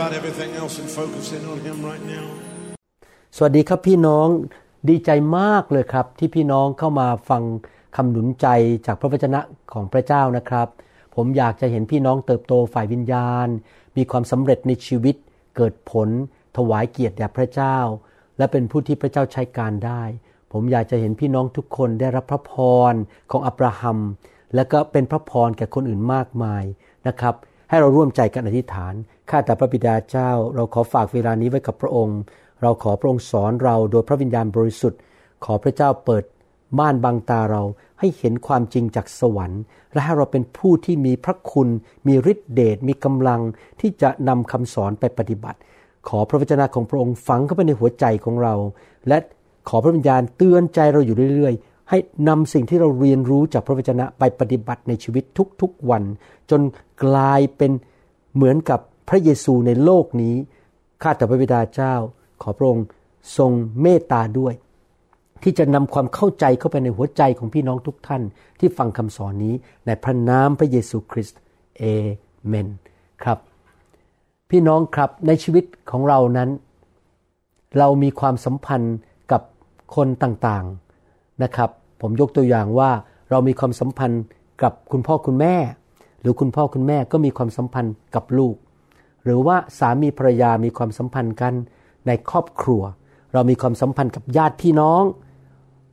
about everything else and focus in on Him right now. สวัสดีครับพี่น้องดีใจมากเลยครับ ที่พี่น้องเข้ามาฟังคำหนุนใจจากพระวจนะของพระเจ้านะครับ ผมอยากจะเห็นพี่น้องเติบโตฝ่ายวิญญาณ มีความสำเร็จในชีวิต เกิดผล ถวายเกียรติแด่พระเจ้า และเป็นผู้ที่พระเจ้าใช้การได้ ผมอยากจะเห็นพี่น้องทุกคนได้รับพระพรของอับราฮัม และก็เป็นพระพรแก่คนอื่นมากมายนะครับ ให้เราร่วมใจกันอธิษฐาน ข้าแต่พระบิดาเจ้า เราขอฝากเวลานี้ไว้กับพระองค์ เราขอพระองค์สอนเราโดยพระวิญญาณบริสุทธิ์ ขอพระเจ้าเปิดม่านบังตาเราให้เห็นความจริงจากสวรรค์ และให้เราเป็นผู้ที่มีพระคุณ มีฤทธิเดชมีกำลังที่จะนำคำสอนไปปฏิบัติ ขอพระวจนะของพระองค์ฝังเข้าไปในหัวใจของเรา และขอพระวิญญาณเตือนใจเราอยู่เรื่อยๆ ให้นำสิ่งที่เราเรียนรู้จากพระวจนะไปปฏิบัติในชีวิตทุกๆวัน จนกลายเป็นเหมือนกับ พระเยซูในโลกนี้ ข้าแต่พระบิดาเจ้า ขอพระองค์ทรงเมตตาด้วย ที่จะนำความเข้าใจเข้าไปในหัวใจของพี่น้องทุกท่านที่ฟังคำสอนนี้ในพระนามพระเยซูคริสต์เอเมนครับ พี่น้องครับในชีวิตของเรานั้น เรามีความสัมพันธ์กับคนต่างๆนะครับ ผมยกตัวอย่างว่าเรามีความสัมพันธ์กับคุณพ่อคุณแม่ หรือคุณพ่อคุณแม่ก็มีความสัมพันธ์กับลูก หรือว่าสามีภรรยามีความสัมพันธ์กันในครอบครัว เรามีความสัมพันธ์กับญาติพี่น้อง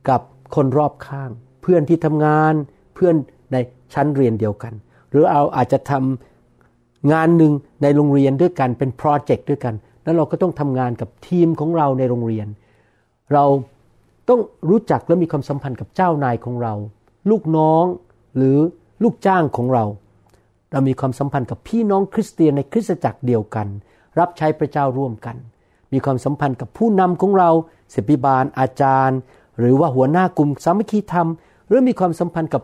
กับคนรอบข้าง เพื่อนที่ทำงานเพื่อนในชั้นเรียนเดียวกัน หรือเราอาจจะทำงานหนึ่งในโรงเรียนด้วยกันเป็นโปรเจกต์ด้วยกัน แล้วเราก็ต้องทำงานกับทีมของเราในโรงเรียน เราต้องรู้จักและมีความสัมพันธ์กับเจ้านายของเรา ลูกน้องหรือลูกจ้างของเรา เรามีความสัมพันธ์กับพี่น้องคริสเตียนในคริสตจักรเดียวกัน รับใช้พระเจ้าร่วมกัน มีความสัมพันธ์กับผู้นำของเราศิบิบาลอาจารย์ หรือว่าหัวหน้ากลุ่มสามัคคีธรรม หรือมีความสัมพันธ์กับ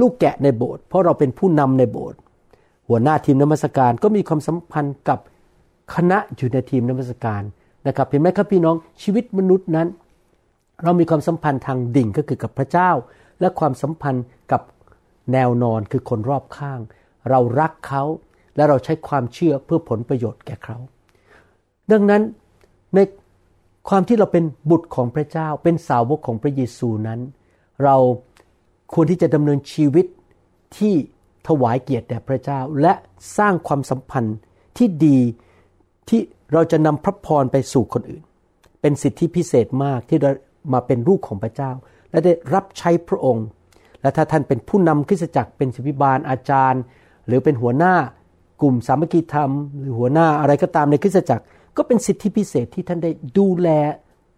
ลูกแกะในโบสถ์เพราะเราเป็นผู้นำในโบสถ์หัวหน้าทีมนมัสการก็มีความสัมพันธ์กับคณะอยู่ในทีมนมัสการนะครับเห็นไหมครับพี่น้องชีวิตมนุษย์นั้น เรามีความสัมพันธ์ทางดิ่งก็คือกับพระเจ้า และความสัมพันธ์กับแนวนอนคือคนรอบข้าง เรารักเขาและเราใช้ความเชื่อเพื่อผลประโยชน์แก่เขา ดังนั้นในความที่เราเป็นบุตรของพระเจ้า เป็นสาวกของพระเยซูนั้น เราควรที่จะดำเนินชีวิตที่ถวายเกียรติแด่พระเจ้า และสร้างความสัมพันธ์ที่ดีที่เราจะนำพระพรไปสู่คนอื่น เป็นสิทธิพิเศษมากที่เรามาเป็นลูกของพระเจ้า และได้รับใช้พระองค์ และถ้าท่านเป็นผู้นำคริสตจักรเป็นศิบิบาลอาจารย์ หรือเป็นหัวหน้ากลุ่มสามัคคีธรรม หรือหัวหน้าอะไรก็ตามในคริสตจักร ก็เป็นสิทธิพิเศษที่ท่านได้ดูแล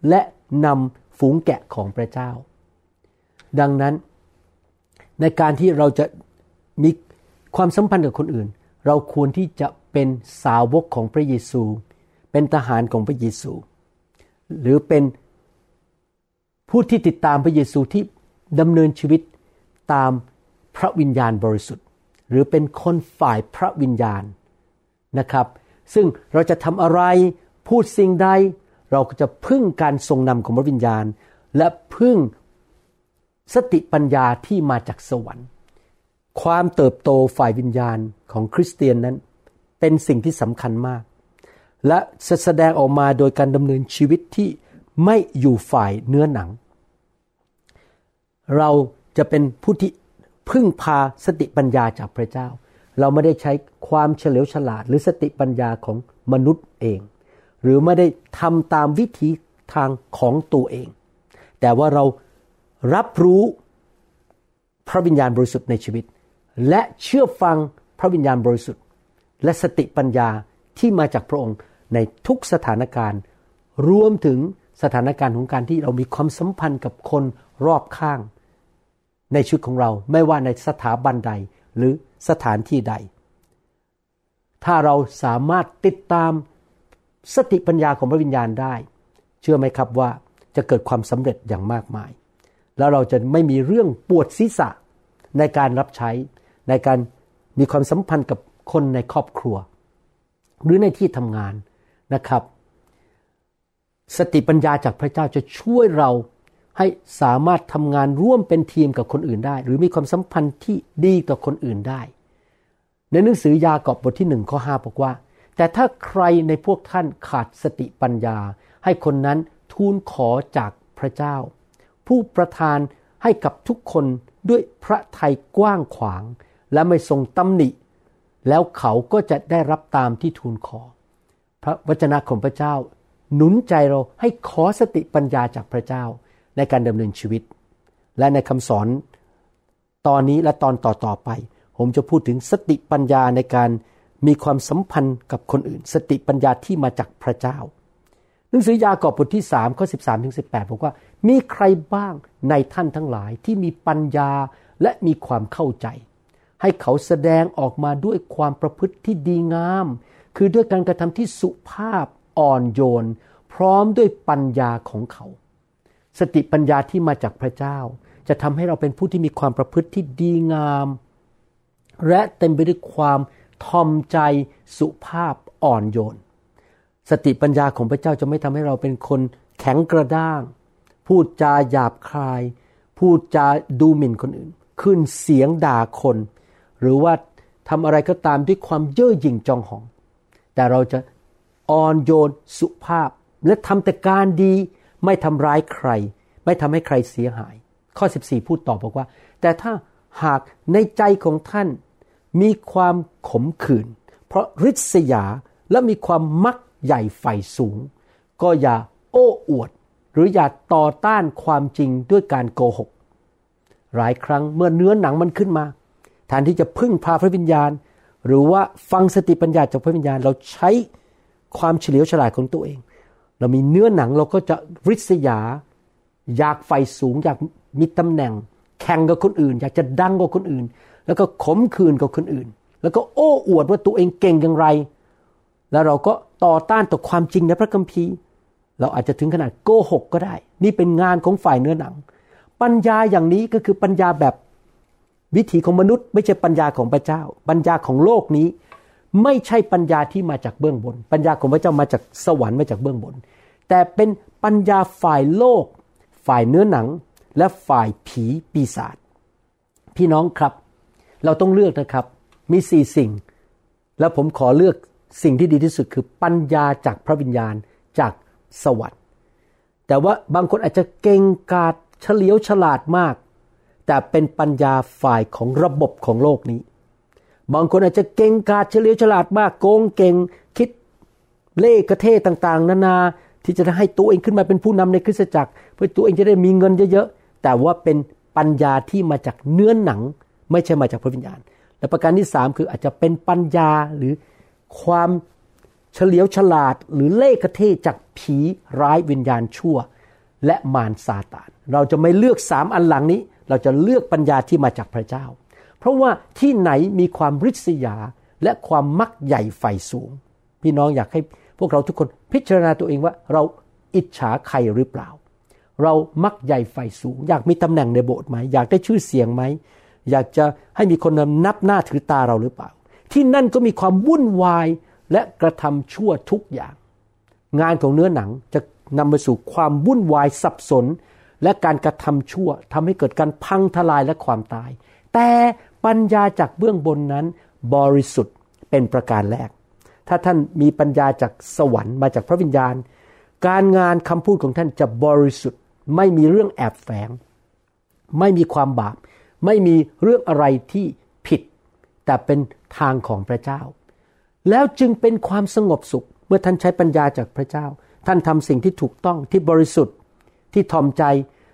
และนำฝูงแกะของพระเจ้า ดังนั้นในการที่เราจะมีความสัมพันธ์กับคนอื่น เราควรที่จะเป็นสาวกของพระเยซู เป็นทหารของพระเยซู หรือเป็นผู้ที่ติดตามพระเยซูที่ดำเนินชีวิตตามพระวิญญาณบริสุทธิ์ หรือเป็นคนฝ่ายพระวิญญาณนะครับ ซึ่งเราจะทำอะไรพูดสิ่งใด เราก็จะพึ่งการทรงนำของพระวิญญาณ และพึ่งสติปัญญาที่มาจากสวรรค์ ความเติบโตฝ่ายวิญญาณของคริสเตียนนั้น เป็นสิ่งที่สำคัญมาก และจะแสดงออกมาโดยการดำเนินชีวิตที่ไม่อยู่ฝ่ายเนื้อหนัง เราจะเป็นผู้ที่ พึ่งพาสติปัญญาจากพระเจ้า เราไม่ได้ใช้ความเฉลียวฉลาด หรือสติปัญญาของมนุษย์เอง หรือไม่ได้ทำตามวิธีทางของตัวเอง แต่ว่าเรารับรู้พระวิญญาณบริสุทธิ์ในชีวิต และเชื่อฟังพระวิญญาณบริสุทธิ์ และสติปัญญาที่มาจากพระองค์ในทุกสถานการณ์ รวมถึงสถานการณ์ของการที่เรามีความสัมพันธ์กับคนรอบข้าง ในชีวิตของเราไม่ว่าในสถาบันใดหรือสถานที่ใด ถ้าเราสามารถติดตามสติปัญญาของพระวิญญาณได้ เชื่อไหมครับว่าจะเกิดความสำเร็จอย่างมากมาย แล้วเราจะไม่มีเรื่องปวดศีรษะในการรับใช้ ในการมีความสัมพันธ์กับคนในครอบครัว หรือในที่ทำงานนะครับ สติปัญญาจากพระเจ้าจะช่วยเรา ให้สามารถทำงานร่วมเป็นทีมกับคนอื่นได้ หรือมีความสัมพันธ์ที่ดีต่อคนอื่นได้ ในหนังสือยากอบบทที่หนึ่งข้อห้าบอกว่า แต่ถ้าใครในพวกท่านขาดสติปัญญา ให้คนนั้นทูลขอจากพระเจ้า ผู้ประทานให้กับทุกคนด้วยพระทัยกว้างขวาง และไม่ทรงตำหนิ แล้วเขาก็จะได้รับตามที่ทูลขอ พระวจนะของพระเจ้า หนุนใจเราให้ขอสติปัญญาจากพระเจ้า ในการดำเนินชีวิต และในคำสอนตอนนี้และตอนต่อๆไป ผมจะพูดถึงสติปัญญาในการมีความสัมพันธ์กับคนอื่น สติปัญญาที่มาจากพระเจ้า หนังสือยากอบบทที่3ข้อ13ถึง18บอกว่า มีใครบ้างในท่านทั้งหลายที่มีปัญญาและมีความเข้าใจ ให้เขาแสดงออกมาด้วยความประพฤติที่ดีงาม คือด้วยการกระทำที่สุภาพอ่อนโยน พร้อมด้วยปัญญาของเขา สติปัญญาที่มาจากพระเจ้า จะทำให้เราเป็นผู้ที่มีความประพฤติที่ดีงาม และเต็มไปด้วยความทอมใจสุภาพอ่อนโยน สติปัญญาของพระเจ้าจะไม่ทำให้เราเป็นคนแข็งกระด้าง พูดจาหยาบคาย พูดจาดูหมิ่นคนอื่น ขึ้นเสียงด่าคน หรือว่าทำอะไรก็ตามด้วยความเย่อหยิ่งจองหอง แต่เราจะอ่อนโยนสุภาพ และทำแต่การดี ไม่ทำร้ายใคร ไม่ทำให้ใครเสียหาย ข้อ 14 พูดต่อบอกว่า แต่ถ้าหากในใจของท่านมีความขมขื่น เพราะริษยาและมีความมักใหญ่ใฝ่สูง ก็อย่าโอ้อวด หรืออย่าต่อต้านความจริงด้วยการโกหก หลายครั้งเมื่อเนื้อหนังมันขึ้นมาแทนที่จะพึ่งพาพระวิญญาณ หรือว่าฟังสติปัญญาจากพระวิญญาณเราใช้ความเฉลียวฉลาดของตัวเอง เรามีเนื้อหนังเราก็จะริษยา อยากไฟสูง อยากมีตำแหน่ง แข่งกับคนอื่น อยากจะดังกว่าคนอื่น แล้วก็ขมขื่นกับคนอื่น แล้วก็โอ้อวดว่าตัวเองเก่งอย่างไร แล้วเราก็ต่อต้านต่อความจริงในพระคัมภีร์ เราอาจจะถึงขนาดโกหกก็ได้ นี่เป็นงานของฝ่ายเนื้อหนัง ปัญญาอย่างนี้ก็คือปัญญาแบบวิถีของมนุษย์ ไม่ใช่ปัญญาของพระเจ้า ปัญญาของโลกนี้ ไม่ใช่ปัญญาที่มาจากเบื้องบน ปัญญาของพระเจ้ามาจากสวรรค์มาจากเบื้องบน แต่เป็นปัญญาฝ่ายโลก ฝ่ายเนื้อหนัง และฝ่ายผีปีศาจพี่น้องครับ เราต้องเลือกนะครับมีสี่สิ่ง แล้วผมขอเลือกสิ่งที่ดีที่สุดคือปัญญาจากพระวิญญาณจากสวรรค์ แต่ว่าบางคนอาจจะเก่งกาจเฉลียวฉลาดมาก แต่เป็นปัญญาฝ่ายของระบบของโลกนี้ บางคนอาจจะเก่งกาจเฉลียวฉลาดมากโกงเก่ง คิดเล่กระเทต่างๆ นานาที่จะให้ตัวเองขึ้นมาเป็นผู้นำในคริสตจักร เพื่อตัวเองจะได้มีเงินเยอะๆแต่ว่าเป็นปัญญาที่มาจากเนื้อหนัง ไม่ใช่มาจากพระวิญญาณ และประการที่สามคืออาจจะเป็นปัญญาหรือความเฉลียวฉลาดหรือเล่กระเทจากผีร้ายวิญญาณชั่ว และมารซาตาน เราจะไม่เลือกสามอันหลังนี้ เราจะเลือกปัญญาที่มาจากพระเจ้า ราะว่าที่ไหนมีความริษยาและความมักใหญ่ไฟสูง พี่น้องอยากให้พวกเราทุกคนพิจารณาตัวเองว่าเราอิจฉาใครหรือเปล่า เรามักใหญ่ไฟสูง อยากมีตำแหน่งในโบสถ์ไหมอยากได้ชื่อเสียงไหมอยากจะให้มีคนนับหน้าถือตาเราหรือเปล่า ที่นั่นก็มีความวุ่นวายและกระทำชั่วทุกอย่าง งานของเนื้อหนังจะนำไปสู่ความวุ่นวายสับสน และการกระทำชั่วทำให้เกิดการพังทลายและความตาย แต่ ปัญญาจากเบื้องบนนั้น บริสุทธิ์เป็นประการแรก ถ้าท่านมีปัญญาจากสวรรค์มาจากพระวิญญาณ การงานคำพูดของท่านจะบริสุทธิ์ ไม่มีเรื่องแอบแฝง ไม่มีความบาป ไม่มีเรื่องอะไรที่ผิด แต่เป็นทางของพระเจ้า แล้วจึงเป็นความสงบสุข เมื่อท่านใช้ปัญญาจากพระเจ้า ท่านทำสิ่งที่ถูกต้องที่บริสุทธิ์ที่ทอมใจ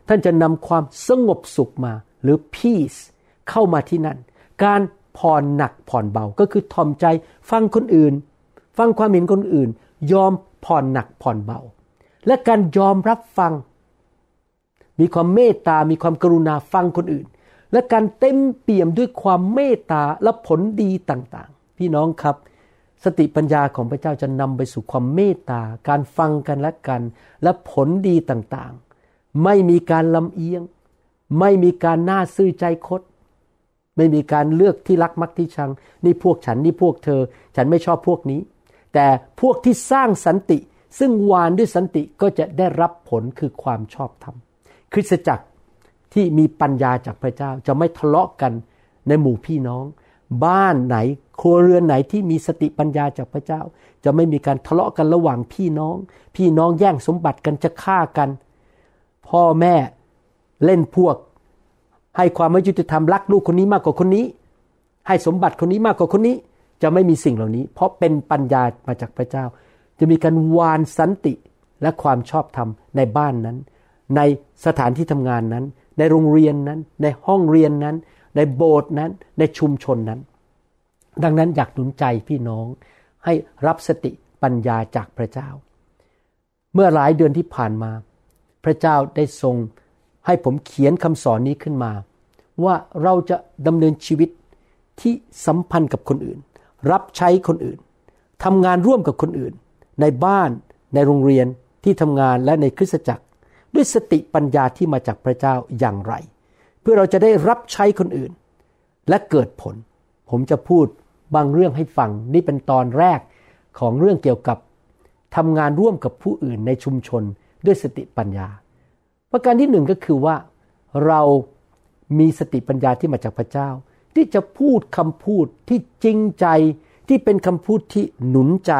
ท่านจะนำความสงบสุขมาหรือ peace เข้ามาที่นั่น การผ่อนหนักผ่อนเบาก็คือทอมใจฟังคนอื่น ฟังความเห็นคนอื่น ยอมผ่อนหนักผ่อนเบา และการยอมรับฟัง มีความเมตตา มีความกรุณาฟังคนอื่น และการเต็มเปี่ยมด้วยความเมตตาและผลดีต่างๆ พี่น้องครับ สติปัญญาของพระเจ้าจะนำไปสู่ความเมตตา การฟังกันและกัน และผลดีต่างๆ ไม่มีการลำเอียง ไม่มีการหน้าซื่อใจคด ไม่มีการเลือกที่รักมักที่ชัง นี่พวกฉันนี่พวกเธอ ฉันไม่ชอบพวกนี้ แต่พวกที่สร้างสันติ ซึ่งวานด้วยสันติก็จะได้รับผลคือความชอบธรรม คริสตจักรที่มีปัญญาจากพระเจ้าจะไม่ทะเลาะกันในหมู่พี่น้อง บ้านไหนครัวเรือนไหนที่มีสติปัญญาจากพระเจ้า จะไม่มีการทะเลาะกันระหว่างพี่น้อง พี่น้องแย่งสมบัติกันจะฆ่ากัน พ่อแม่เล่นพวก ให้ความไม่ยุติธรรมรักลูกคนนี้มากกว่าคนนี้ ให้สมบัติคนนี้มากกว่าคนนี้ จะไม่มีสิ่งเหล่านี้ เพราะเป็นปัญญามาจากพระเจ้า จะมีการวานสันติและความชอบธรรมในบ้านนั้น ในสถานที่ทำงานนั้น ในโรงเรียนนั้น ในห้องเรียนนั้น ในโบสถ์นั้น ในชุมชนนั้น ดังนั้นอยากหนุนใจพี่น้องให้รับสติปัญญาจากพระเจ้า เมื่อหลายเดือนที่ผ่านมา พระเจ้าได้ทรง ให้ผมเขียนคำสอนนี้ขึ้นมา ว่าเราจะดำเนินชีวิตที่สัมพันธ์กับคนอื่น รับใช้คนอื่นทำงานร่วมกับคนอื่น ในบ้าน ในโรงเรียนที่ทำงานและในคริสตจักร ด้วยสติปัญญาที่มาจากพระเจ้าอย่างไร เพื่อเราจะได้รับใช้คนอื่น และเกิดผล ผมจะพูดบางเรื่องให้ฟังนี่เป็นตอนแรกของเรื่องเกี่ยวกับทำงานร่วมกับผู้อื่นในชุมชนด้วยสติปัญญา ประการที่หนึ่งก็คือว่าเรามีสติปัญญาที่มาจากพระเจ้า ที่จะพูดคำพูดที่จริงใจที่เป็นคำพูดที่หนุนใจ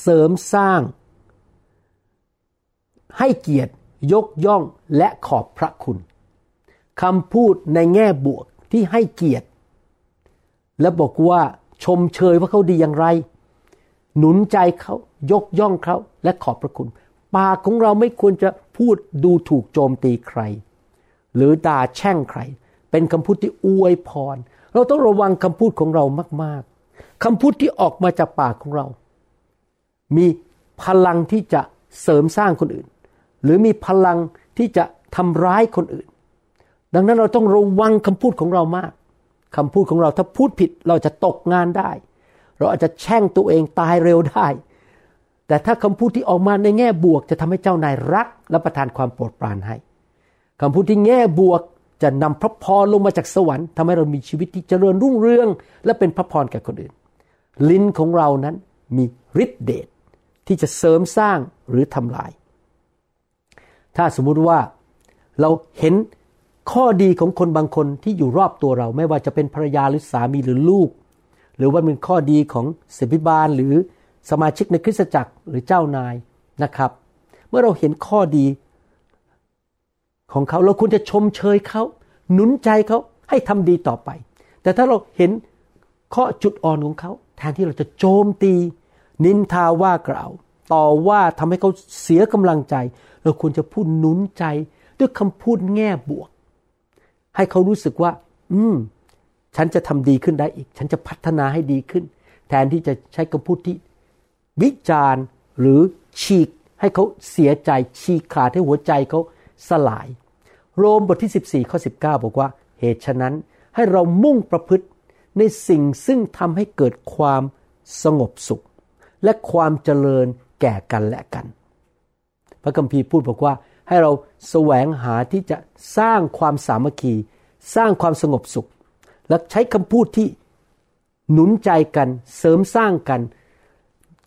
เสริมสร้าง ให้เกียรติยกย่องและขอบพระคุณคำพูดในแง่บวกที่ให้เกียรติ และบอกว่าชมเชยว่าเขาดีอย่างไร หนุนใจเขายกย่องเขาและขอบพระคุณ ปากของเราไม่ควรจะพูดดูถูกโจมตีใคร หรือด่าแช่งใคร เป็นคำพูดที่อวยพร เราต้องระวังคำพูดของเรามากๆคำพูดที่ออกมาจากปากของเรา มีพลังที่จะเสริมสร้างคนอื่น หรือมีพลังที่จะทำร้ายคนอื่น ดังนั้นเราต้องระวังคำพูดของเรามากคำพูดของเราถ้าพูดผิดเราจะตกงานได้ เราอาจจะแช่งตัวเองตายเร็วได้ แต่ถ้าคำพูดที่ออกมาในแง่บวกจะทำให้เจ้านายรักและประทานความโปรดปรานให้คำพูดที่แง่บวกจะนำพระพรลงมาจากสวรรค์ทำให้เรามีชีวิตที่เจริญรุ่งเรือง และเป็นพระพรแก่คนอื่น ลิ้นของเรานั้นมีฤทธิเดชที่จะเสริมสร้างหรือทำลาย ถ้าสมมุติว่าเราเห็นข้อดีของคนบางคนที่อยู่รอบตัวเรา ไม่ว่าจะเป็นภรรยาหรือสามีหรือลูก หรือว่าเป็นข้อดีของศิบิบาลหรือ สมาชิกในคริสตจักรหรือเจ้านายนะครับ เมื่อเราเห็นข้อดีของเขาเราควรจะชมเชยเขาหนุนใจเขาให้ทำดีต่อไป แต่ถ้าเราเห็นข้อจุดอ่อนของเขา แทนที่เราจะโจมตี นินทาว่ากล่าว ต่อว่าทำให้เขาเสียกำลังใจ เราควรจะพูดหนุนใจด้วยคำพูดแง่บวก ให้เขารู้สึกว่า อืม ฉันจะทำดีขึ้นได้อีก ฉันจะพัฒนาให้ดีขึ้น แทนที่จะใช้คำพูดที่ วิจารณ์หรือฉีกให้เขาเสียใจฉีกขาดให้หัวใจเขาสลาย โรมบทที่ 14ข้อ19 บอกว่าเหตุฉะนั้นให้เรามุ่งประพฤติในสิ่งซึ่งทำให้เกิดความสงบสุข และความเจริญแก่กันและกัน พระคัมภีร์พูดบอกว่าให้เราแสวงหาที่จะสร้างความสามัคคี สร้างความสงบสุข และใช้คำพูดที่หนุนใจกัน เสริมสร้างกัน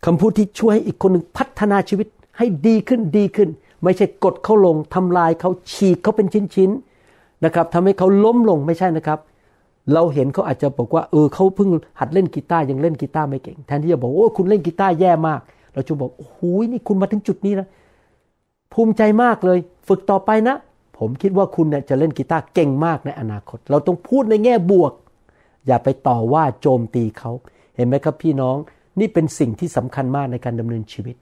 คำพูดที่ช่วยให้อีกคนหนึ่งพัฒนาชีวิตให้ดีขึ้นดีขึ้น ไม่ใช่กดเขาลงทำลายเขาฉีกเขาเป็นชิ้นๆนะครับทำให้เขาล้มลงไม่ใช่นะครับ เราเห็นเขาอาจจะบอกว่าเออเขาเพิ่งหัดเล่นกีตาร์ยังเล่นกีตาร์ไม่เก่ง แทนที่จะบอกโอ้คุณเล่นกีตาร์แย่มาก เราจะบอกโอ้โหนี่คุณมาถึงจุดนี้แล้วภูมิใจมากเลย ฝึกต่อไปนะ ผมคิดว่าคุณเนี่ยจะเล่นกีตาร์เก่งมากในอนาคต เราต้องพูดในแง่บวก อย่าไปต่อว่าโจมตีเขาเห็นไหมครับพี่น้อง นี่เป็นสิ่งที่สำคัญมากในการดำเนินชีวิต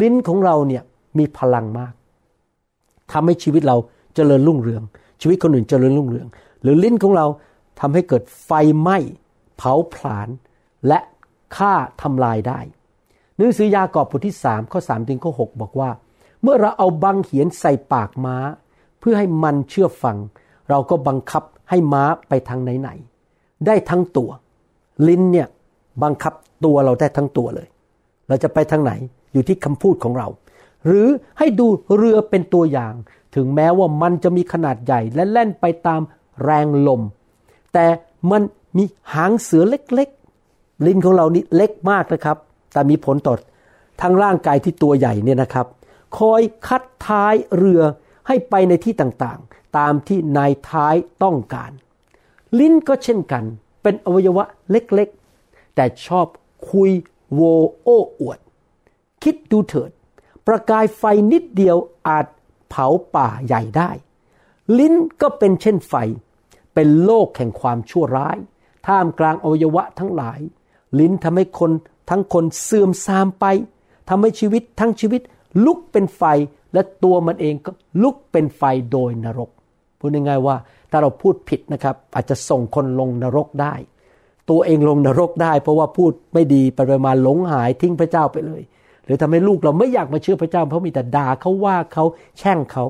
ลิ้นของเราเนี่ยมีพลังมากทำให้ชีวิตเราเจริญรุ่งเรือง ชีวิตคนอื่นเจริญรุ่งเรือง หรือลิ้นของเราทำให้เกิดไฟไหม้เผาผลาญและฆ่าทำลายได้หนังสือยากอบบทที่สามข้อสามถึงข้อหบอกว่า เมื่อเราเอาบังเหียนใส่ปากม้า เพื่อให้มันเชื่อฟัง เราก็บังคับให้ม้าไปทางไหนๆได้ทั้งตัว ลิ้นเนี่ยบังคับ ตัวเราได้ทั้งตัวเลย เราจะไปทางไหนอยู่ที่คำพูดของเรา หรือให้ดูเรือเป็นตัวอย่าง ถึงแม้ว่ามันจะมีขนาดใหญ่และแล่นไปตามแรงลม แต่มันมีหางเสือเล็กๆ ลิ้นของเรานี่เล็กมากนะครับ แต่มีผลต่อทางร่างกายที่ตัวใหญ่เนี่ยนะครับ คอยคัดท้ายเรือให้ไปในที่ต่างๆ ตามที่นายท้ายต้องการ ลิ้นก็เช่นกัน เป็นอวัยวะเล็กๆ แต่ชอบ คุยโวโอ้อวด คิดดูเถิด ประกายไฟนิดเดียวอาจเผาป่าใหญ่ได้ ลิ้นก็เป็นเช่นไฟ เป็นโลกแห่งความชั่วร้าย ท่ามกลางอวัยวะทั้งหลาย ลิ้นทำให้คนทั้งคนเสื่อมทรามไปทำให้ชีวิตทั้งชีวิตลุกเป็นไฟและตัวมันเองก็ลุกเป็นไฟโดยนรก พูดง่ายๆว่าถ้าเราพูดผิดนะครับ อาจจะส่งคนลงนรกได้ ตัวเองลงนรกได้ เพราะว่าพูดไม่ดีไปประมาณหลงหายทิ้งพระเจ้าไปเลย หรือทำให้ลูกเราไม่อยากมาเชื่อพระเจ้า เพราะมีแต่ด่าเขาว่าเขาแช่งเขา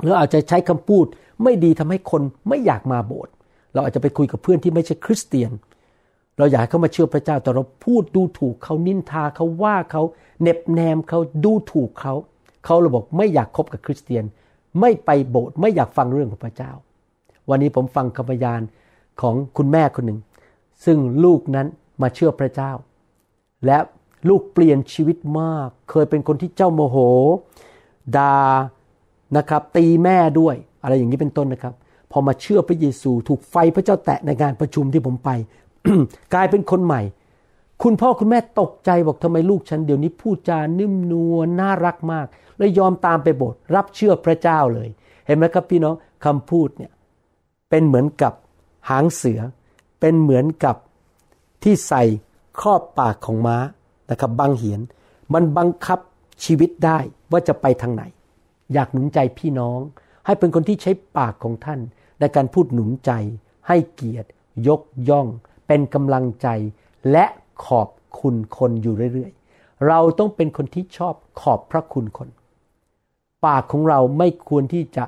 หรืออาจจะใช้คำพูดไม่ดีทำให้คนไม่อยากมาโบสถ์เราอาจจะไปคุยกับเพื่อนที่ไม่ใช่คริสเตียน เราอยากให้เขามาเชื่อพระเจ้า แต่เราพูดดูถูกเขานินทาเขาว่าเขาเน็บแนมเขาดูถูกเขาเขาเราบอกไม่อยากคบกับคริสเตียน ไม่ไปโบสถ์ไม่อยากฟังเรื่องของพระเจ้า วันนี้ผมฟังคำพยานของคุณแม่คนหนึ่ง ซึ่งลูกนั้นมาเชื่อพระเจ้า และลูกเปลี่ยนชีวิตมาก เคยเป็นคนที่เจ้าโมโหดานะครับ ตีแม่ด้วย อะไรอย่างนี้เป็นต้นนะครับ พอมาเชื่อพระเยซู ถูกไฟพระเจ้าแตะในงานประชุมที่ผมไป กลายเป็นคนใหม่ คุณพ่อคุณแม่ตกใจบอกทำไมลูกฉันเดี๋ยวนี้พูดจานิ่มนวลน่ารักมากเลยยอมตามไปโบสถ์รับเชื่อพระเจ้าเลย เห็นไหมครับพี่น้องคำพูดเนี่ยเป็นเหมือนกับหางเสือ เป็นเหมือนกับที่ใส่ครอบปากของม้านะครับบังเหียน มันบังคับชีวิตได้ว่าจะไปทางไหน อยากหนุนใจพี่น้อง ให้เป็นคนที่ใช้ปากของท่าน ในการพูดหนุนใจ ให้เกียรติ ยกย่อง เป็นกำลังใจ และขอบคุณคนอยู่เรื่อยๆ เราต้องเป็นคนที่ชอบขอบพระคุณคน ปากของเราไม่ควรที่จะ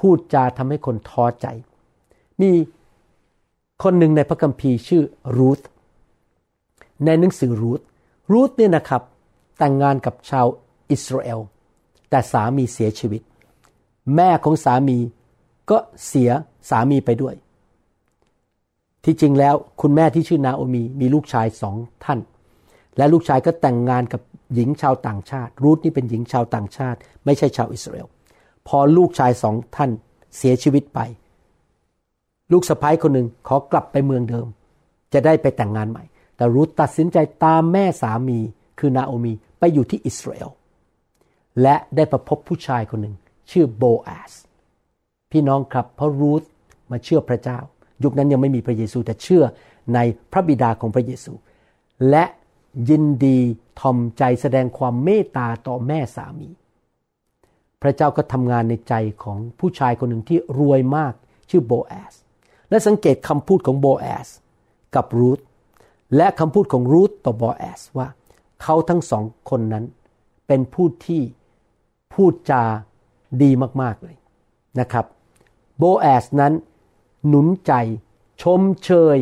พูดจาทำให้คนท้อใจ มี คนหนึ่งในพระคัมภีร์ชื่อรูธในหนังสือรูธรูธเนี่ยนะครับ แต่งงานกับชาวอิสราเอล แต่สามีเสียชีวิต แม่ของสามีก็เสียสามีไปด้วย ที่จริงแล้วคุณแม่ที่ชื่อนาโอมีมีลูกชายสองท่าน และลูกชายก็แต่งงานกับหญิงชาวต่างชาติ รูธนี่เป็นหญิงชาวต่างชาติ ไม่ใช่ชาวอิสราเอล พอลูกชายสองท่านเสียชีวิตไป ลูกสะพ้ายคนหนึ่งขอกลับไปเมืองเดิม จะได้ไปแต่งงานใหม่ แต่รูธตัดสินใจตามแม่สามีคือนาโอมีไปอยู่ที่อิสราเอลและได้ประพบผู้ชายคนหนึ่ง ชื่อโบอาสพี่น้องครับเพราะรูธมาเชื่อพระเจ้า ยุคนั้นยังไม่มีพระเยซูแต่เชื่อในพระบิดาของพระเยซู และยินดีทอมใจแสดงความเมตตาต่อแม่สามี พระเจ้าก็ทำงานในใจของผู้ชายคนหนึ่งที่รวยมากชื่อโบอาส และสังเกตคำพูดของโบแอสกับรูธและคำพูดของรูธต่อโบแอสว่า เขาทั้งสองคนนั้น เป็นผู้ที่พูดจาดีมาก ๆ เลยนะครับ โบแอสนั้นหนุนใจชมเชย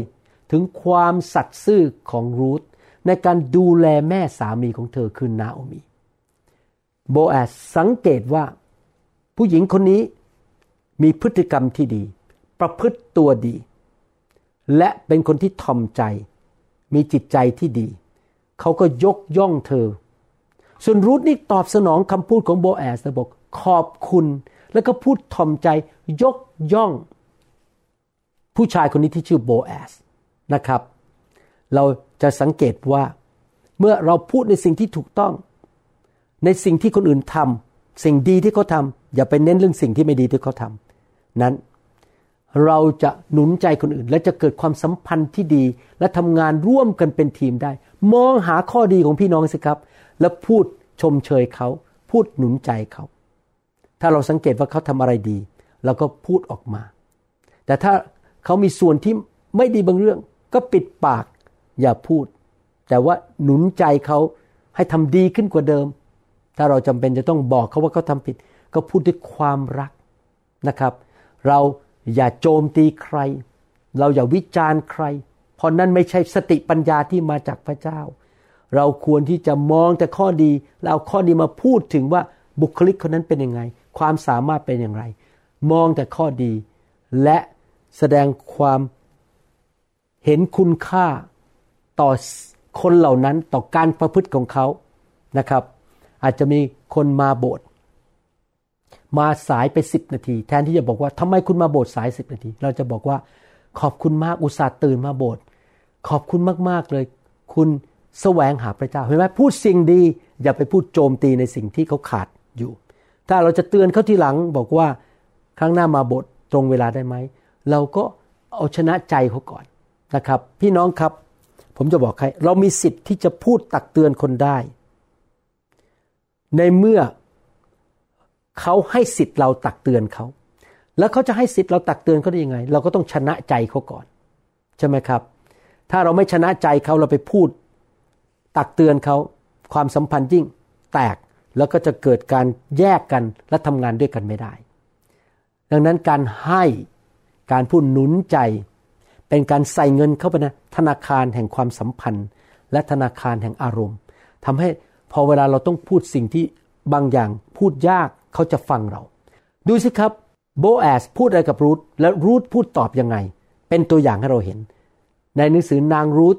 ถึงความสัตย์ซื่อของรูธในการดูแลแม่สามีของเธอคือนาโอมี โบแอสสังเกตว่า ผู้หญิงคนนี้มีพฤติกรรมที่ดี ประพฤติตัวดี และเป็นคนที่ทอมใจ มีจิตใจที่ดี เขาก็ยกย่องเธอ ส่วนรูทนี่ตอบสนองคำพูดของโบแอสบอกขอบคุณแล้วก็พูดทอมใจยกย่อง ผู้ชายคนนี้ที่ชื่อโบแอสนะครับ เราจะสังเกตว่า เมื่อเราพูดในสิ่งที่ถูกต้อง ในสิ่งที่คนอื่นทำสิ่งดีที่เขาทำอย่าไปเน้นเรื่องสิ่งที่ไม่ดีที่เขาทำนั้น เราจะหนุนใจคนอื่น และจะเกิดความสัมพันธ์ที่ดี และทำงานร่วมกันเป็นทีมได้ มองหาข้อดีของพี่น้องสิครับ แล้วพูดชมเชยเขา พูดหนุนใจเขา ถ้าเราสังเกตว่าเขาทำอะไรดีเราก็พูดออกมา แต่ถ้าเขามีส่วนที่ไม่ดีบางเรื่อง ก็ปิดปากอย่าพูด แต่ว่าหนุนใจเขาให้ทำดีขึ้นกว่าเดิม ถ้าเราจำเป็นจะต้องบอกเขาว่าเขาทำผิด ก็พูดด้วยความรักนะครับ เรา อย่าโจมตีใคร เราอย่าวิจารณ์ใคร เพราะนั่นไม่ใช่สติปัญญาที่มาจากพระเจ้า เราควรที่จะมองแต่ข้อดีแล้วเอาข้อดีมาพูดถึงว่าบุคลิกคนนั้นเป็นยังไง ความสามารถเป็นอย่างไร มองแต่ข้อดี และแสดงความเห็นคุณค่าต่อคนเหล่านั้นต่อการประพฤติของเขานะครับ อาจจะมีคนมาโบสถ์ มาสายไปสิบนาที แทนที่จะบอกว่าทำไมคุณมาโบสถ์สายสิบนาที เราจะบอกว่าขอบคุณมากอุตส่าห์ตื่นมาโบสถ์ขอบคุณมากๆเลย คุณแสวงหาพระเจ้าเห็นไหมพูดสิ่งดี อย่าไปพูดโจมตีในสิ่งที่เขาขาดอยู่ ถ้าเราจะเตือนเขาทีหลังบอกว่าครั้งหน้ามาโบสถ์ตรงเวลาได้ไหมเราก็เอาชนะใจเขาก่อนนะครับ พี่น้องครับ ผมจะบอกใคร เรามีสิทธิ์ที่จะพูดตักเตือนคนได้ ในเมื่อ เขาให้สิทธิ์เราตักเตือนเขา แล้วเขาจะให้สิทธิ์เราตักเตือนเขาได้ยังไง เราก็ต้องชนะใจเขาก่อน ใช่ไหมครับ ถ้าเราไม่ชนะใจเขาเราไปพูด ตักเตือนเขาความสัมพันธ์ยิ่งแตกแล้วก็จะเกิดการแยกกันและทำงานด้วยกันไม่ได้ ดังนั้นการให้การพูดหนุนใจ เป็นการใส่เงินเข้าไปในธนาคารแห่งความสัมพันธ์ และธนาคารแห่งอารมณ์ทำให้พอเวลาเราต้องพูดสิ่งที่บางอย่างพูดยาก เขาจะฟังเรา ดูสิครับโบแอสพูดอะไรกับรูธและรูธพูดตอบยังไง เป็นตัวอย่างให้เราเห็น ในหนังสือนางรูธ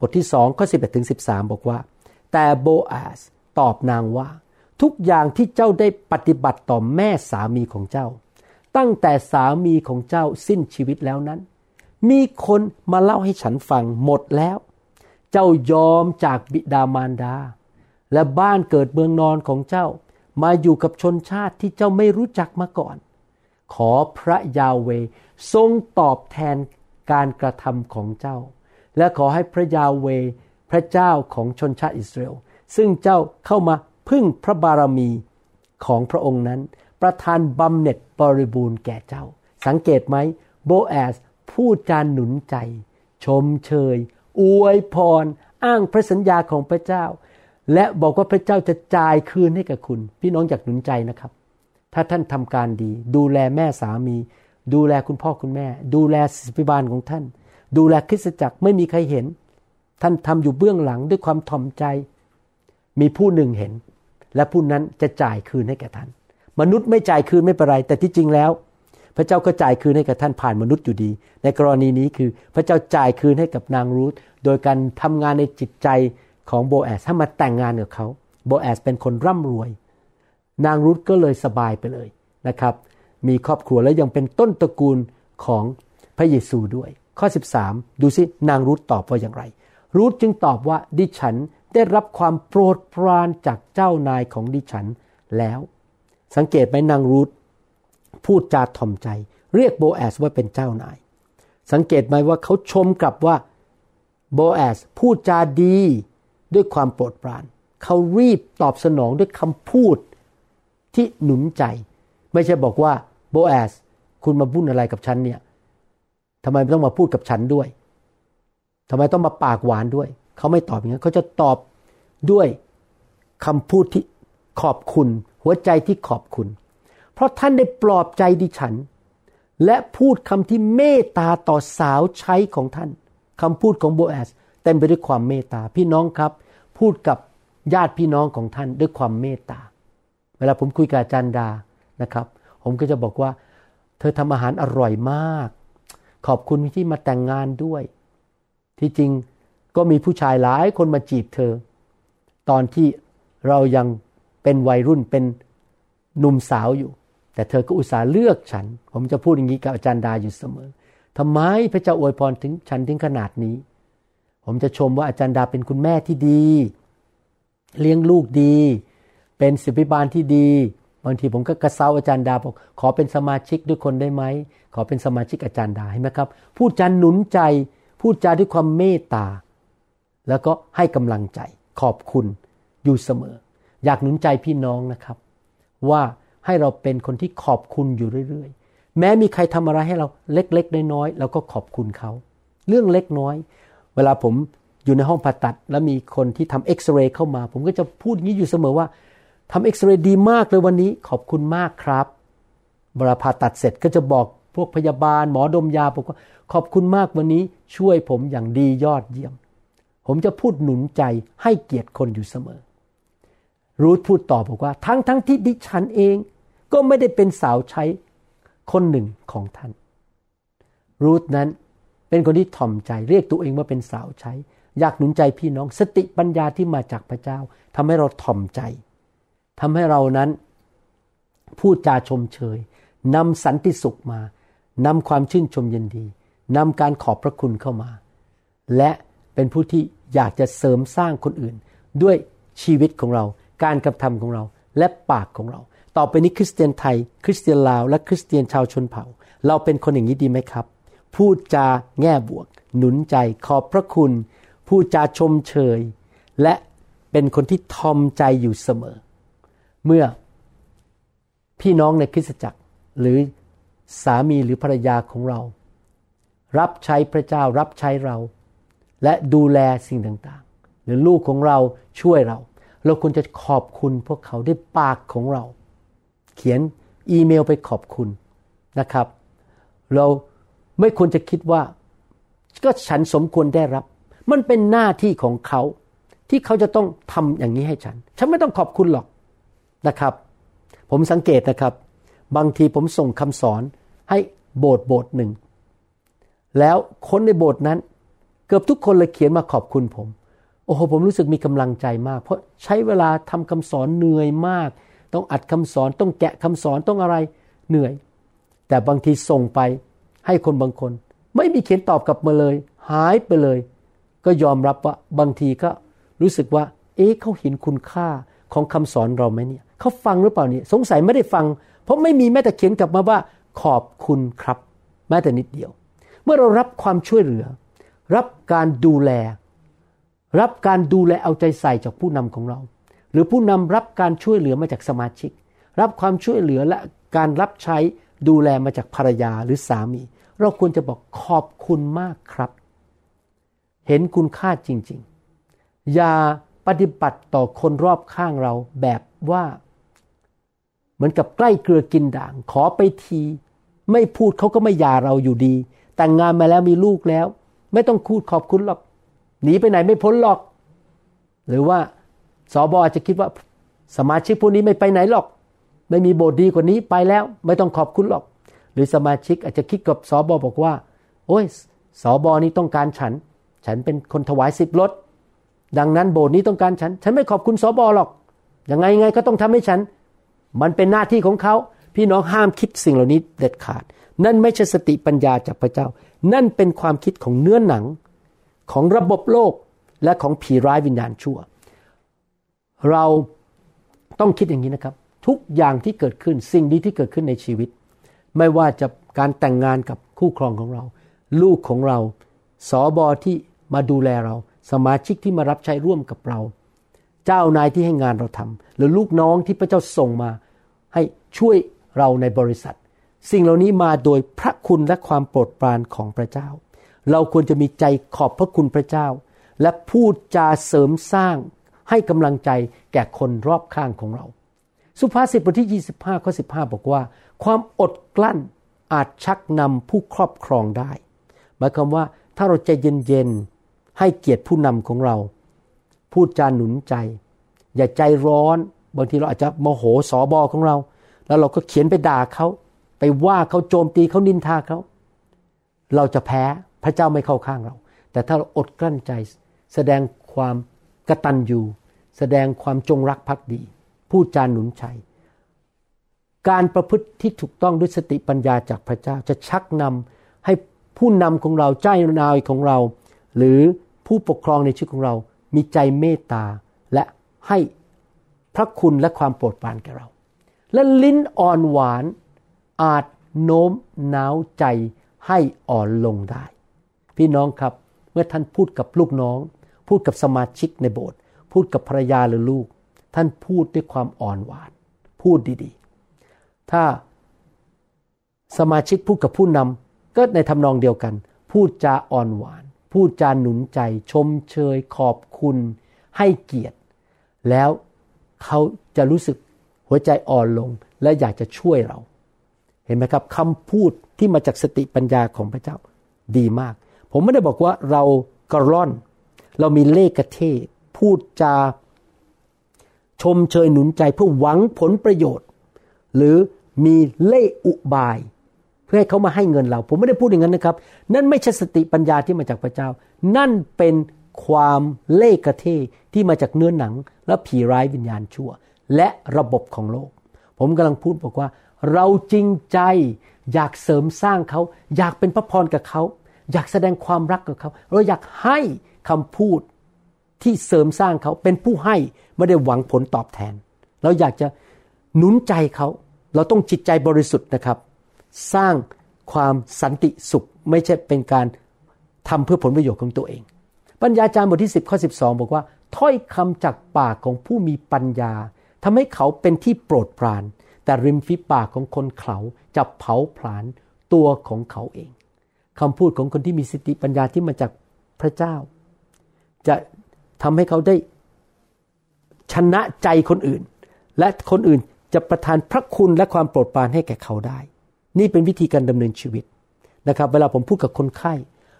บทที่สองข้อสิบเอ็ดถึงสิบสามบอกว่า แต่โบแอสตอบนางว่า ทุกอย่างที่เจ้าได้ปฏิบัติต่อแม่สามีของเจ้า ตั้งแต่สามีของเจ้าสิ้นชีวิตแล้วนั้น มีคนมาเล่าให้ฉันฟังหมดแล้ว เจ้ายอมจากบิดามารดา และบ้านเกิดเมืองนอนของเจ้า มาอยู่กับชนชาติที่เจ้าไม่รู้จักมาก่อน ขอพระยาเวทรงตอบแทนการกระทำของเจ้า และขอให้พระยาเวพระเจ้าของชนชาติอิสราเอลซึ่งเจ้าเข้ามาพึ่งพระบารมีของพระองค์นั้น ประทานบำเหน็จบริบูรณ์แก่เจ้า สังเกตไหมโบแอสพูดจานหนุนใจ ชมเชย อวยพร อ้างพระสัญญาของพระเจ้า และบอกว่าพระเจ้าจะจ่ายคืนให้กับคุณ พี่น้องอยากหนุนใจนะครับ ถ้าท่านทำการดี ดูแลแม่สามี ดูแลคุณพ่อคุณแม่ ดูแลศิบิบาลของท่าน ดูแลคริสตจักรไม่มีใครเห็น ท่านทำอยู่เบื้องหลังด้วยความถ่อมใจ มีผู้หนึ่งเห็น และผู้นั้นจะจ่ายคืนให้แก่ท่าน มนุษย์ไม่จ่ายคืนไม่เป็นไร แต่ที่จริงแล้ว พระเจ้าก็จ่ายคืนให้กับท่านผ่านมนุษย์อยู่ดี ในกรณีนี้คือพระเจ้าจ่ายคืนให้กับนางรูธโดยการทำงานในจิตใจ ของโบแอสให้มาแต่งงานกับเขาโบแอสเป็นคนร่ำรวย นางรุธก็เลยสบายไปเลยนะครับ มีครอบครัวและยังเป็นต้นตระกูลของพระเยซูด้วย ข้อ 13 ดูสินางรุธตอบว่าอย่างไร รุธจึงตอบว่าดิฉันได้รับความโปรดปรานจากเจ้านายของดิฉันแล้ว สังเกตไหมนางรุธพูดจาถ่อมใจ เรียกโบแอสว่าเป็นเจ้านาย สังเกตไหมว่าเขาชมกลับว่าโบแอสพูดจาดี ด้วยความโปรดปราน เขารีบตอบสนองด้วยคำพูดที่หนุนใจ ไม่ใช่บอกว่าโบแอสคุณมาบุ่นอะไรกับฉันเนี่ยทำไมต้องมาพูดกับฉันด้วยทำไมต้องมาปากหวานด้วย เขาไม่ตอบอย่างนั้นเขาจะตอบด้วยคำพูดที่ขอบคุณ หัวใจที่ขอบคุณ เพราะท่านได้ปลอบใจดิฉัน และพูดคำที่เมตตาต่อสาวใช้ของท่านคำพูดของโบแอส เต็มไปด้วยความเมตตาพี่น้องครับ พูดกับญาติพี่น้องของท่านด้วยความเมตตา เวลาผมคุยกับอาจารย์ดานะครับ ผมก็จะบอกว่า เธอทำอาหารอร่อยมาก ขอบคุณที่มาแต่งงานด้วย ที่จริงก็มีผู้ชายหลายคนมาจีบเธอ ตอนที่เรายังเป็นวัยรุ่นเป็นหนุ่มสาวอยู่ แต่เธอก็อุตส่าห์เลือกฉัน ผมจะพูดอย่างนี้กับอาจารย์ดาอยู่เสมอทำไมพระเจ้าอวยพรถึงฉันถึงขนาดนี้ ผมจะชมว่าอาจารย์ดาเป็นคุณแม่ที่ดี เลี้ยงลูกดี เป็นศิบิบาลที่ดี บางทีผมก็กระเซาอาจารย์ดาบอกขอเป็นสมาชิกด้วยคนได้ไหมขอเป็นสมาชิกอาจารย์ดาเห็นไหมครับพูดจาหนุนใจ พูดจาด้วยความเมตตา แล้วก็ให้กำลังใจ ขอบคุณอยู่เสมอ อยากหนุนใจพี่น้องนะครับ ว่าให้เราเป็นคนที่ขอบคุณอยู่เรื่อยๆ แม้มีใครทำอะไรให้เราเล็กๆน้อยๆเราก็ขอบคุณเขา เรื่องเล็กน้อย เวลาผมอยู่ในห้องผ่าตัด แล้วมีคนที่ทำเอ็กซเรย์เข้ามา ผมก็จะพูดอย่างนี้อยู่เสมอว่าทำเอ็กซเรย์ดีมากเลยวันนี้ขอบคุณมากครับเวลาผ่าตัดเสร็จก็จะบอกพวกพยาบาล หมอดมยาบอกว่าขอบคุณมากวันนี้ช่วยผมอย่างดียอดเยี่ยม ผมจะพูดหนุนใจให้เกียรติคนอยู่เสมอ รูธพูดต่อบอกว่า ทั้งทั้งที่ดิฉันเอง ก็ไม่ได้เป็นสาวใช้คนหนึ่งของท่าน รูธนั้น เป็นคนที่ถ่อมใจ เรียกตัวเองว่าเป็นสาวใช้ อยากหนุนใจพี่น้องสติปัญญาที่มาจากพระเจ้าทำให้เราถ่อมใจทำให้เรานั้นพูดจาชมเชยนำสันติสุขมานำความชื่นชมยินดีนำการขอบพระคุณเข้ามา และเป็นผู้ที่อยากจะเสริมสร้างคนอื่น ด้วยชีวิตของเรา การกระทำของเราและปากของเรา ต่อไปนี้คริสเตียนไทย คริสเตียนลาว และคริสเตียนชาวชนเผ่า เราเป็นคนอย่างนี้ดีไหมครับ พูดจาแง่บวก หนุนใจขอบพระคุณ พูดจาชมเชย และเป็นคนที่ทอมใจอยู่เสมอ เมื่อพี่น้องในคริสตจักรหรือสามีหรือภรรยาของเรา รับใช้พระเจ้ารับใช้เรา และดูแลสิ่งต่างๆ หรือลูกของเราช่วยเรา เราควรจะขอบคุณพวกเขาด้วยปากของเรา เขียนอีเมลไปขอบคุณนะครับ เรา ไม่ควรจะคิดว่า ก็ฉันสมควรได้รับ มันเป็นหน้าที่ของเขา ที่เขาจะต้องทำอย่างนี้ให้ฉัน ฉันไม่ต้องขอบคุณหรอกนะครับ ผมสังเกตนะครับ บางทีผมส่งคำสอนให้โบสถ์โบสถ์หนึ่ง แล้วคนในโบสถ์นั้น เกือบทุกคนเลยเขียนมาขอบคุณผม โอ้โหผมรู้สึกมีกำลังใจมาก เพราะใช้เวลาทำคำสอนเหนื่อยมาก ต้องอัดคำสอนต้องแกะคำสอนต้องอะไรเหนื่อย แต่บางทีส่งไป ให้คนบางคน ไม่มีเขียนตอบกลับมาเลย หายไปเลย ก็ยอมรับว่าบางทีก็รู้สึกว่า เอ๊ะเขาเห็นคุณค่าของคำสอนเราไหมเนี่ยเขาฟังหรือเปล่าเนี่ยสงสัยไม่ได้ฟัง เพราะไม่มีแม้แต่เขียนกลับมาว่าขอบคุณครับ แม้แต่นิดเดียว เมื่อเรารับความช่วยเหลือ รับการดูแล รับการดูแลเอาใจใส่จากผู้นำของเรา หรือผู้นำรับการช่วยเหลือมาจากสมาชิก รับความช่วยเหลือและการรับใช้ดูแลมาจากภรรยาหรือสามี เราควรจะบอกขอบคุณมากครับ เห็นคุณค่าจริง ๆ อย่าปฏิบัติต่อคนรอบข้างเราแบบว่า เหมือนกับใกล้เกลือกินด่าง ขอไปที ไม่พูดเขาก็ไม่ยาเราอยู่ดี แต่งงานมาแล้วมีลูกแล้ว ไม่ต้องคูดขอบคุณหรอกหนีไปไหนไม่พ้นหรอก หรือว่าสอบอาจจะคิดว่าสมาชิกพวกนี้ไม่ไปไหนหรอก ไม่มีโบสถ์ดีกว่านี้ไปแล้ว ไม่ต้องขอบคุณหรอก หรือสมาชิกอาจจะคิดกับสอบอบอกว่า โอ้ยสอบอนี้ต้องการฉัน ฉันเป็นคนถวายสิบรถดังนั้นโบสถ์นี้ต้องการฉัน ฉันไม่ขอบคุณสอบอหรอกยังไงไงก็ต้องทำให้ฉัน มันเป็นหน้าที่ของเขา พี่น้องห้ามคิดสิ่งเหล่านี้เด็ดขาด นั่นไม่ใช่สติปัญญาจากพระเจ้า นั่นเป็นความคิดของเนื้อหนังของระบบโลกและของผีร้ายวิญญาณชั่ว เราต้องคิดอย่างนี้นะครับ ทุกอย่างที่เกิดขึ้นสิ่งดีที่เกิดขึ้นในชีวิต ไม่ว่าจะการแต่งงานกับคู่ครองของเรา ลูกของเราสอบอที่มาดูแลเรา สมาชิกที่มารับใช้ร่วมกับเรา เจ้านายที่ให้งานเราทำหรือลูกน้องที่พระเจ้าส่งมา ให้ช่วยเราในบริษัท สิ่งเหล่านี้มาโดยพระคุณและความโปรดปรานของพระเจ้า เราควรจะมีใจขอบพระคุณพระเจ้า และพูดจาเสริมสร้างให้กำลังใจแก่คนรอบข้างของเรา สุภาษิตบทที่ 25ข้อ15 บอกว่า ความอดกลั้นอาจชักนำผู้ครอบครองได้ หมายความว่าถ้าเราใจเย็นๆ ให้เกียรติผู้นำของเรา พูดจาหนุนใจ อย่าใจร้อน บางทีเราอาจจะโมโหสอบอของเรา แล้วเราก็เขียนไปด่าเขาไปว่าเขาโจมตีเขานินทาเขา เราจะแพ้พระเจ้าไม่เข้าข้างเรา แต่ถ้าเราอดกลั้นใจ แสดงความกระตัญญูแสดงความจงรักภักดี พูดจาหนุนใจ การประพฤติที่ถูกต้องด้วยสติปัญญาจากพระเจ้าจะชักนำให้ผู้นำของเราเจ้านายของเรา หรือผู้ปกครองในชีวิตของเรา มีใจเมตตาและให้พระคุณและความโปรดปรานแก่เรา และลิ้นอ่อนหวานอาจโน้มน้าวใจให้อ่อนลงได้ พี่น้องครับเมื่อท่านพูดกับลูกน้อง พูดกับสมาชิกในโบสถ์พูดกับภรรยาหรือลูก ท่านพูดด้วยความอ่อนหวาน พูดดีๆ ถ้าสมาชิกพูดกับผู้นำก็ในทำนองเดียวกัน พูดจาอ่อนหวาน พูดจาหนุนใจ ชมเชย ขอบคุณ ให้เกียรติ แล้วเขาจะรู้สึกหัวใจอ่อนลงและอยากจะช่วยเรา เห็นไหมครับคำพูดที่มาจากสติปัญญาของพระเจ้าดีมาก ผมไม่ได้บอกว่าเรากระร่อน เรามีเล่กระเทพูดจาชมเชยหนุนใจเพื่อหวังผลประโยชน์ หรือ มีเล่อุบาย เพื่อให้เขามาให้เงินเรา ผมไม่ได้พูดอย่างนั้นนะครับ นั่นไม่ใช่สติปัญญาที่มาจากพระเจ้า นั่นเป็นความเล่กระเทที่มาจากเนื้อหนัง และผีร้ายวิญญาณชั่ว และระบบของโลก ผมกำลังพูดบอกว่า เราจริงใจอยากเสริมสร้างเขา อยากเป็นพระพรกับเขา อยากแสดงความรักกับเขาเราอยากให้คำพูดที่เสริมสร้างเขาเป็นผู้ให้ไม่ได้หวังผลตอบแทน เราอยากจะหนุนใจเขา เราต้องจิตใจบริสุทธิ์นะครับ สร้างความสันติสุขไม่ใช่เป็นการทำเพื่อผลประโยชน์ของตัวเอง ปัญญาจารย์บทที่ 10 ข้อ 12 บอกว่า ถ้อยคำจากปากของผู้มีปัญญาทำให้เขาเป็นที่โปรดปราน แต่ริมฝีปากของคนเขาจะเผาผลาญตัวของเขาเองคำพูดของคนที่มีสติปัญญาที่มาจากพระเจ้า จะทำให้เขาได้ชนะใจคนอื่น และคนอื่น จะประทานพระคุณและความโปรดปรานให้แก่เขาได้ นี่เป็นวิธีการดำเนินชีวิตนะครับ เวลาผมพูดกับคนไข้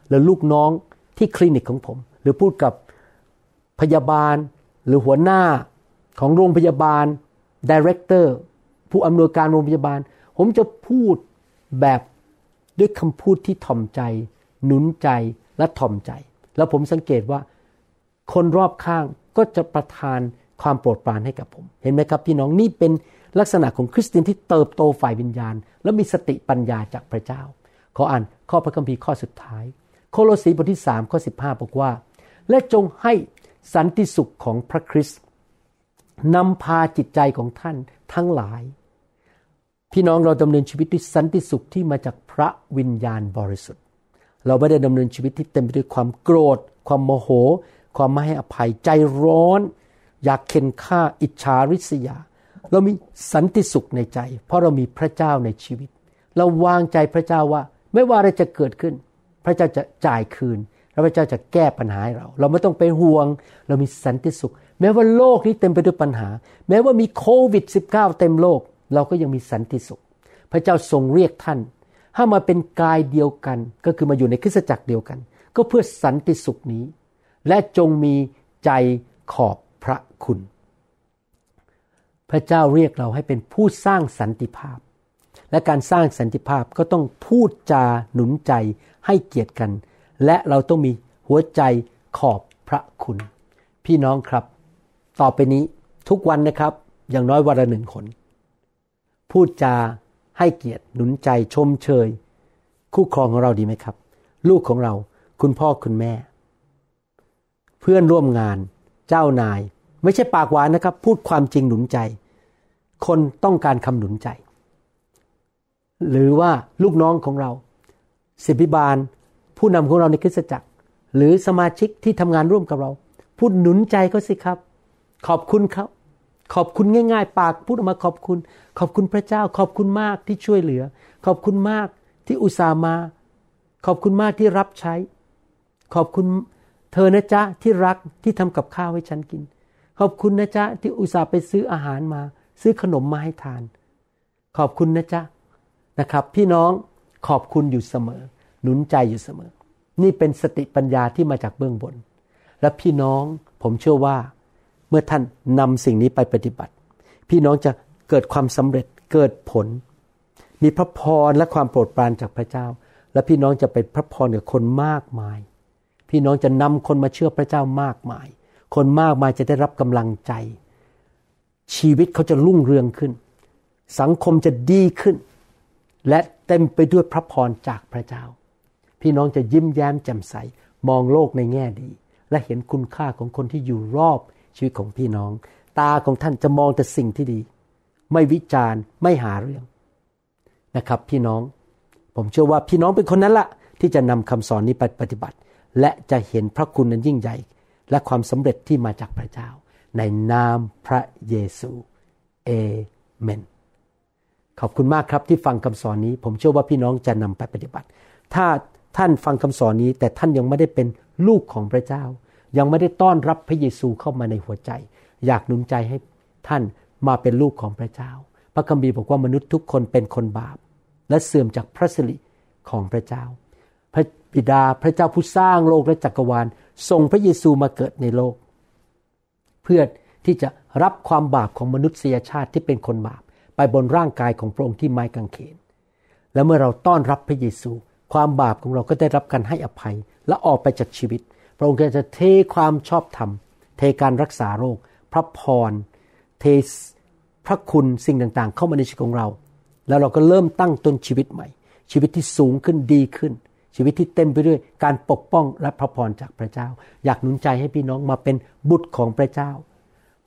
หรือลูกน้องที่คลินิกของผม หรือพูดกับพยาบาล หรือหัวหน้าของโรงพยาบาลดีเรคเตอร์ผู้อำนวยการโรงพยาบาล ผมจะพูดแบบด้วยคำพูดที่ถ่อมใจ หนุนใจและถ่อมใจ แล้วผมสังเกตว่าคนรอบข้างก็จะประทาน ความโปรดปรานให้กับผม เห็นไหมครับพี่น้องนี่เป็นลักษณะของคริสเตียนที่เติบโตฝ่ายวิญญาณ และมีสติปัญญาจากพระเจ้า ขออ่านข้อพระคัมภีร์ข้อสุดท้าย โคโลสีบทที่3ข้อ15 บอกว่า และจงให้สันติสุขของพระคริสต์นำพาจิตใจของท่านทั้งหลาย พี่น้องเราดำเนินชีวิตด้วยสันติสุขที่มาจากพระวิญญาณบริสุทธิ์ เราไม่ได้ดำเนินชีวิตที่เต็มไปด้วยความโกรธ ความโมโห ความไม่ให้อภัยใจร้อน อยากเข็นฆ่าอิจฉาริษยา เรามีสันติสุขในใจ เพราะเรามีพระเจ้าในชีวิต เราวางใจพระเจ้าว่า ไม่ว่าอะไรจะเกิดขึ้น พระเจ้าจะจ่ายคืน แล้วพระเจ้าจะแก้ปัญหาให้เรา เราไม่ต้องไปห่วง เรามีสันติสุข แม้ว่าโลกนี้เต็มไปด้วยปัญหา แม้ว่ามีโควิด -19 เต็มโลก เราก็ยังมีสันติสุข พระเจ้าทรงเรียกท่านให้มาเป็นกายเดียวกัน ก็คือมาอยู่ในคริสตจักรเดียวกัน ก็เพื่อสันติสุขนี้ และจงมีใจขอบ คุณ พระเจ้าเรียกเราให้เป็นผู้สร้างสันติภาพ และการสร้างสันติภาพก็ต้องพูดจาหนุนใจให้เกียรติกัน และเราต้องมีหัวใจขอบพระคุณ พี่น้องครับ ต่อไปนี้ทุกวันนะครับ อย่างน้อยวันละหนึ่งคนพูดจาให้เกียรติหนุนใจชมเชย คู่ครองของเราดีไหมครับ ลูกของเราคุณพ่อคุณแม่ เพื่อนร่วมงาน เจ้านาย ไม่ใช่ปากหวานนะครับ พูดความจริงหนุนใจ คนต้องการคำหนุนใจ หรือว่าลูกน้องของเราสิบิบาล ผู้นำของเราในคริสตจักร หรือสมาชิกที่ทำงานร่วมกับเรา พูดหนุนใจเขาสิครับ ขอบคุณเขาขอบคุณง่าย ๆ ปากพูดออกมาขอบคุณ ขอบคุณพระเจ้า ขอบคุณมากที่ช่วยเหลือ ขอบคุณมากที่อุตส่าห์มา ขอบคุณมากที่รับใช้ ขอบคุณเธอนะจ๊ะที่รักที่ทำกับข้าวให้ฉันกิน ขอบคุณนะจ๊ะที่อุตส่าห์ไปซื้ออาหารมา ซื้อขนมมาให้ทาน ขอบคุณนะจ๊ะนะครับ พี่น้องขอบคุณอยู่เสมอ หนุนใจอยู่เสมอ นี่เป็นสติปัญญาที่มาจากเบื้องบน และพี่น้องผมเชื่อว่า เมื่อท่านนำสิ่งนี้ไปปฏิบัติ พี่น้องจะเกิดความสำเร็จเกิดผล มีพระพรและความโปรดปรานจากพระเจ้า และพี่น้องจะเป็นพระพรกับคนมากมาย พี่น้องจะนำคนมาเชื่อพระเจ้ามากมาย คนมากมายจะได้รับกำลังใจ ชีวิตเขาจะรุ่งเรืองขึ้น สังคมจะดีขึ้น และเต็มไปด้วยพระพรจากพระเจ้า พี่น้องจะยิ้มแย้มแจ่มใส มองโลกในแง่ดี และเห็นคุณค่าของคนที่อยู่รอบชีวิตของพี่น้อง ตาของท่านจะมองแต่สิ่งที่ดี ไม่วิจารณ์ไม่หาเรื่องนะครับ พี่น้อง ผมเชื่อว่าพี่น้องเป็นคนนั้นละที่จะนำคำสอนนี้ไปปฏิบัติ และจะเห็นพระคุณนั้นยิ่งใหญ่ และความสำเร็จที่มาจากพระเจ้า ในนามพระเยซูเอเมนขอบคุณมากครับที่ฟังคำสอนนี้ ผมเชื่อว่าพี่น้องจะนำไปปฏิบัติ ถ้าท่านฟังคำสอนนี้ แต่ท่านยังไม่ได้เป็นลูกของพระเจ้า ยังไม่ได้ต้อนรับพระเยซูเข้ามาในหัวใจ อยากหนุนใจให้ท่านมาเป็นลูกของพระเจ้า พระคัมภีร์บอกว่ามนุษย์ทุกคนเป็นคนบาป และเสื่อมจากพระสิริของพระเจ้า พระบิดาพระเจ้าผู้สร้างโลกและจักรวาล ส่งพระเยซูมาเกิดในโลก เพื่อที่จะรับความบาปของมนุษยชาติที่เป็นคนบาป ไปบนร่างกายของพระองค์ที่ไม้กางเขน และเมื่อเราต้อนรับพระเยซู ความบาปของเราก็ได้รับการให้อภัยและออกไปจากชีวิต พระองค์จะเทความชอบธรรม เทการรักษาโรค พระพร เทพระคุณสิ่งต่างๆ เข้ามาในชีวิตของเรา แล้วเราก็เริ่มตั้งต้นชีวิตใหม่ ชีวิตที่สูงขึ้นดีขึ้น ชีวิตที่เต็มไปด้วยการปกป้องและพระพรจากพระเจ้า อยากหนุนใจให้พี่น้องมาเป็นบุตรของพระเจ้า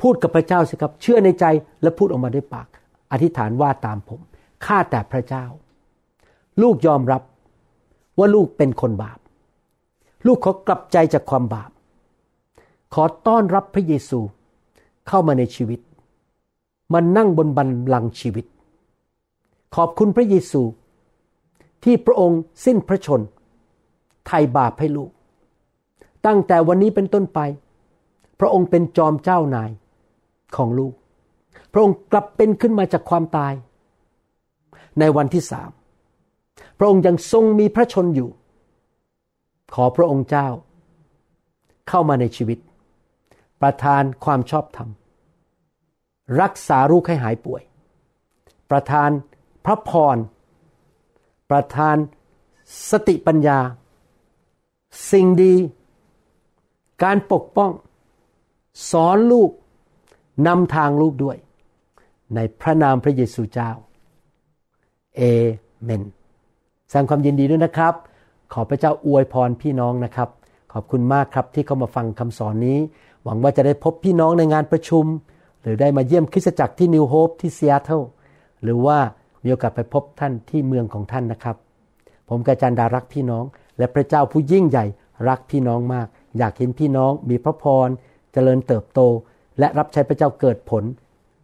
พูดกับพระเจ้าสิครับ เชื่อในใจและพูดออกมาด้วยปาก อธิษฐานว่าตามผมข้าแต่พระเจ้า ลูกยอมรับว่าลูกเป็นคนบาป ลูกขอกลับใจจากความบาป ขอต้อนรับพระเยซูเข้ามาในชีวิต มานั่งบนบันลังชีวิต ขอบคุณพระเยซูที่พระองค์สิ้นพระชน ไถ่บาปให้ลูก ตั้งแต่วันนี้เป็นต้นไป พระองค์เป็นจอมเจ้านายของลูก พระองค์กลับเป็นขึ้นมาจากความตาย ในวันที่สามพระองค์ยังทรงมีพระชนอยู่ ขอพระองค์เจ้า เข้ามาในชีวิต ประทานความชอบธรรม รักษาลูกให้หายป่วย ประทานพระพร ประทานสติปัญญา สิ่งดี การปกป้อง สอนลูกนำทางลูกด้วย ในพระนามพระเยซูเจ้าเอเมนแสดงความยินดีด้วยนะครับ ขอพระเจ้าอวยพรพี่น้องนะครับ ขอบคุณมากครับที่เข้ามาฟังคำสอนนี้ หวังว่าจะได้พบพี่น้องในงานประชุม หรือได้มาเยี่ยมคริสตจักรที่ New Hope ที่ซีแอตเทิลหรือว่ามีโอกาสไปพบท่านที่เมืองของท่านนะครับ ผมกับอาจารย์ดารักพี่น้อง และพระเจ้าผู้ยิ่งใหญ่รักพี่น้องมาก อยากเห็นพี่น้องมีพระพร เจริญเติบโต และรับใช้พระเจ้าเกิดผล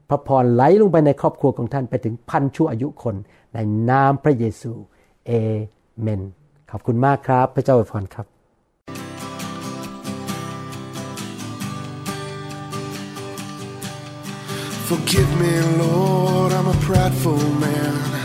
พระพรไหลลงไปในครอบครัวของท่านไปถึงพันชั่วอายุคนในนามพระเยซูเอเมน ขอบคุณมากครับ พระเจ้าอวยพรครับ Forgive me, Lord, I'm a prideful man.